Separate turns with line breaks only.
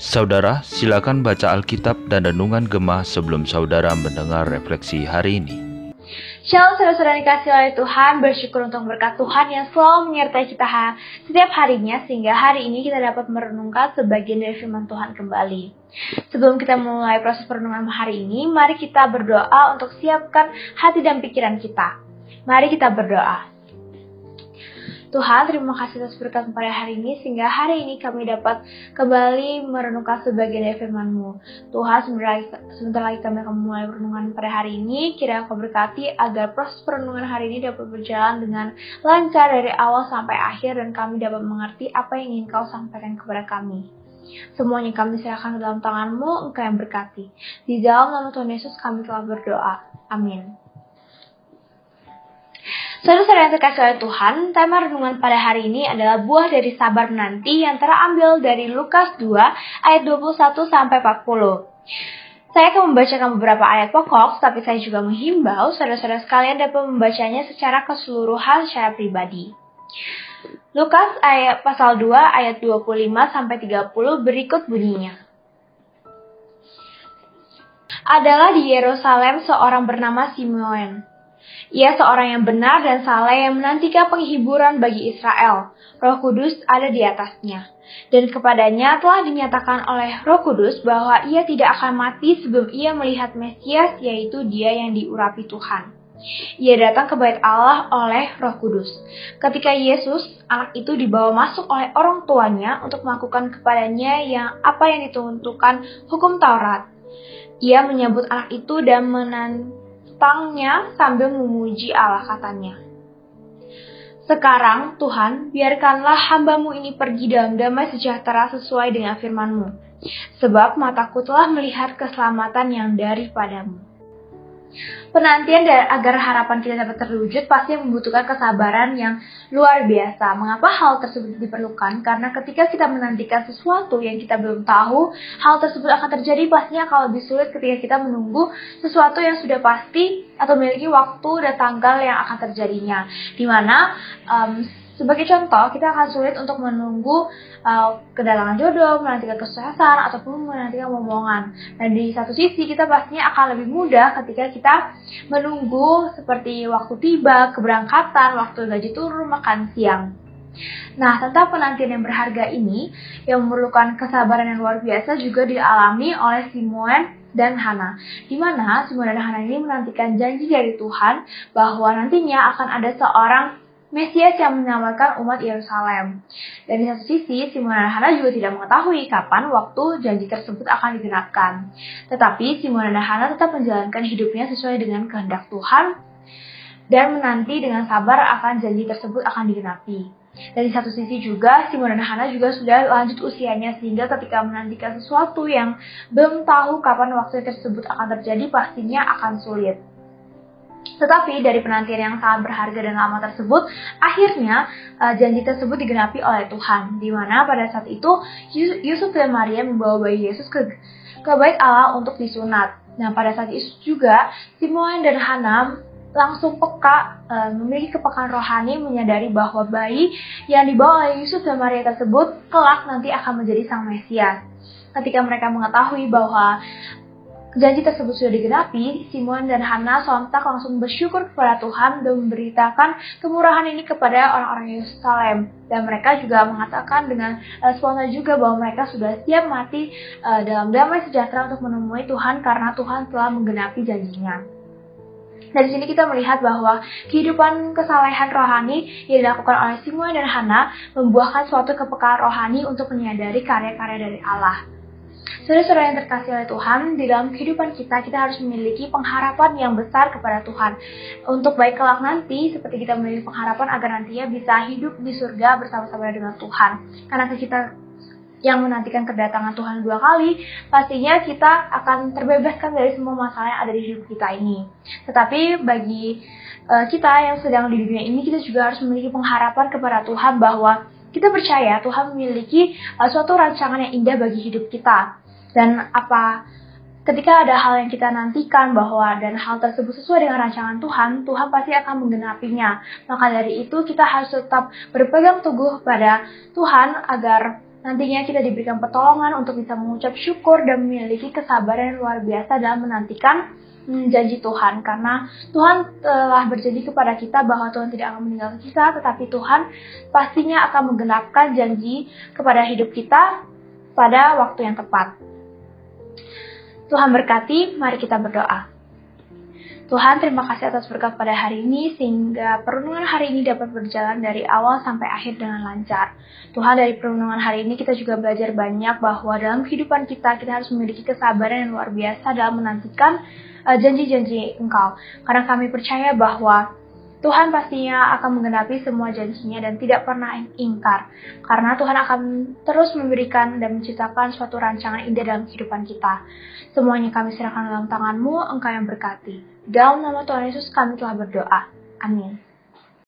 Saudara, silakan baca Alkitab dan Renungan Gemah sebelum saudara mendengar refleksi hari ini.
Shalom saudara-saudara dikasih oleh Tuhan, bersyukur untuk berkat Tuhan yang selalu menyertai kita setiap harinya sehingga hari ini kita dapat merenungkan sebagian dari firman Tuhan kembali. Sebelum kita mulai proses perenungan hari ini, mari kita berdoa untuk siapkan hati dan pikiran kita. Mari kita berdoa. Tuhan, terima kasih atas berkat pada hari ini, sehingga hari ini kami dapat kembali merenungkan sebagian dari firman-Mu. Tuhan, sebentar lagi, kami akan mulai renungan pada hari ini, kira Kau berkati agar proses perenungan hari ini dapat berjalan dengan lancar dari awal sampai akhir, dan kami dapat mengerti apa yang ingin Kau sampaikan kepada kami. Semuanya kami serahkan ke dalam tangan-Mu, Engkau yang berkati. Di dalam nama Tuhan Yesus kami telah berdoa. Amin. Saudara-saudara yang terkasih oleh Tuhan, tema renungan pada hari ini adalah buah dari sabar menanti yang terambil dari Lukas 2 ayat 21 sampai 40. Saya akan membacakan beberapa ayat pokok, tapi saya juga menghimbau saudara-saudara sekalian dapat membacanya secara keseluruhan secara pribadi. Lukas ayat pasal 2 ayat 25 sampai 30 berikut bunyinya. Adalah di Yerusalem seorang bernama Simeon ia seorang yang benar dan saleh yang menantikan penghiburan bagi Israel. Roh Kudus ada di atasnya. Dan kepadanya telah dinyatakan oleh Roh Kudus bahwa ia tidak akan mati sebelum ia melihat Mesias, yaitu dia yang diurapi Tuhan. Ia datang ke bait Allah oleh Roh Kudus. Ketika Yesus, anak itu dibawa masuk oleh orang tuanya untuk melakukan kepadanya yang apa yang ditentukan hukum Taurat. Ia menyambut anak itu dan menan menentangnya sambil memuji Allah katanya. Sekarang Tuhan, biarkanlah hambamu ini pergi dalam damai sejahtera sesuai dengan firmanmu. Sebab mataku telah melihat keselamatan yang daripadamu. Penantian dan agar harapan kita dapat terwujud pasti membutuhkan kesabaran yang luar biasa. Mengapa hal tersebut diperlukan? Karena ketika kita menantikan sesuatu yang kita belum tahu, hal tersebut akan terjadi pastinya kalau lebih sulit ketika kita menunggu sesuatu yang sudah pasti atau memiliki waktu dan tanggal yang akan terjadinya. Di mana um, sebagai contoh, kita akan sulit untuk menunggu uh, kedatangan jodoh, menantikan kesuksesan, ataupun menantikan momongan. Dan di satu sisi, kita pastinya akan lebih mudah ketika kita menunggu seperti waktu tiba, keberangkatan, waktu gaji turun, makan siang. Nah, tentang penantian yang berharga ini, yang memerlukan kesabaran yang luar biasa juga dialami oleh Simon dan Hana, di mana Simon dan Hana ini menantikan janji dari Tuhan bahwa nantinya akan ada seorang Mesias yang menyelamatkan umat Yerusalem. Dan di satu sisi, Simon dan Hana juga tidak mengetahui kapan waktu janji tersebut akan digenapkan. Tetapi Simon dan Hana tetap menjalankan hidupnya sesuai dengan kehendak Tuhan dan menanti dengan sabar akan janji tersebut akan digenapi. Dan di satu sisi juga, Simon dan Hana juga sudah lanjut usianya sehingga ketika menantikan sesuatu yang belum tahu kapan waktu tersebut akan terjadi pastinya akan sulit. Tetapi dari penantian yang sangat berharga dan lama tersebut, akhirnya uh, janji tersebut digenapi oleh Tuhan. Di mana pada saat itu Yusuf dan Maria membawa bayi Yesus ke ke bait Allah untuk disunat. Nah, pada saat itu juga Simon dan Hana langsung peka uh, memiliki kepekaan rohani menyadari bahwa bayi yang dibawa oleh Yusuf dan Maria tersebut kelak nanti akan menjadi sang Mesias. Ketika mereka mengetahui bahwa janji tersebut sudah digenapi, Simon dan Hana sontak langsung bersyukur kepada Tuhan dan memberitakan kemurahan ini kepada orang-orang Yerusalem. Dan mereka juga mengatakan dengan uh, spontan juga bahwa mereka sudah siap mati uh, dalam damai sejahtera untuk menemui Tuhan karena Tuhan telah menggenapi janjinya. Dari sini kita melihat bahwa kehidupan kesalehan rohani yang dilakukan oleh Simon dan Hana membuahkan suatu kepekaan rohani untuk menyadari karya-karya dari Allah. Saudara-saudara yang terkasih oleh Tuhan, di dalam kehidupan kita, kita harus memiliki pengharapan yang besar kepada Tuhan. Untuk baik kelak nanti, seperti kita memiliki pengharapan agar nantinya bisa hidup di surga bersama-sama dengan Tuhan. Karena kita yang menantikan kedatangan Tuhan dua kali, pastinya kita akan terbebaskan dari semua masalah yang ada di hidup kita ini. Tetapi bagi uh, kita yang sedang di dunia ini, kita juga harus memiliki pengharapan kepada Tuhan bahwa kita percaya Tuhan memiliki uh, suatu rancangan yang indah bagi hidup kita dan apa ketika ada hal yang kita nantikan bahwa dan hal tersebut sesuai dengan rancangan Tuhan, Tuhan pasti akan menggenapinya. Maka dari itu kita harus tetap berpegang teguh pada Tuhan agar nantinya kita diberikan pertolongan untuk bisa mengucap syukur dan memiliki kesabaran yang luar biasa dalam menantikan hmm, janji Tuhan karena Tuhan telah berjanji kepada kita bahwa Tuhan tidak akan meninggalkan kita tetapi Tuhan pastinya akan menggenapkan janji kepada hidup kita pada waktu yang tepat. Tuhan berkati, mari kita berdoa. Tuhan, terima kasih atas berkat pada hari ini sehingga perenungan hari ini dapat berjalan dari awal sampai akhir dengan lancar. Tuhan, dari perenungan hari ini kita juga belajar banyak bahwa dalam kehidupan kita kita harus memiliki kesabaran yang luar biasa dalam menantikan eh, janji-janji uh, Engkau. Karena kami percaya bahwa Tuhan pastinya akan menggenapi semua janjinya dan tidak pernah ingkar. Karena Tuhan akan terus memberikan dan menciptakan suatu rancangan indah dalam kehidupan kita. Semuanya kami serahkan dalam tanganmu, engkau yang berkati. Dalam nama Tuhan Yesus kami telah berdoa. Amin.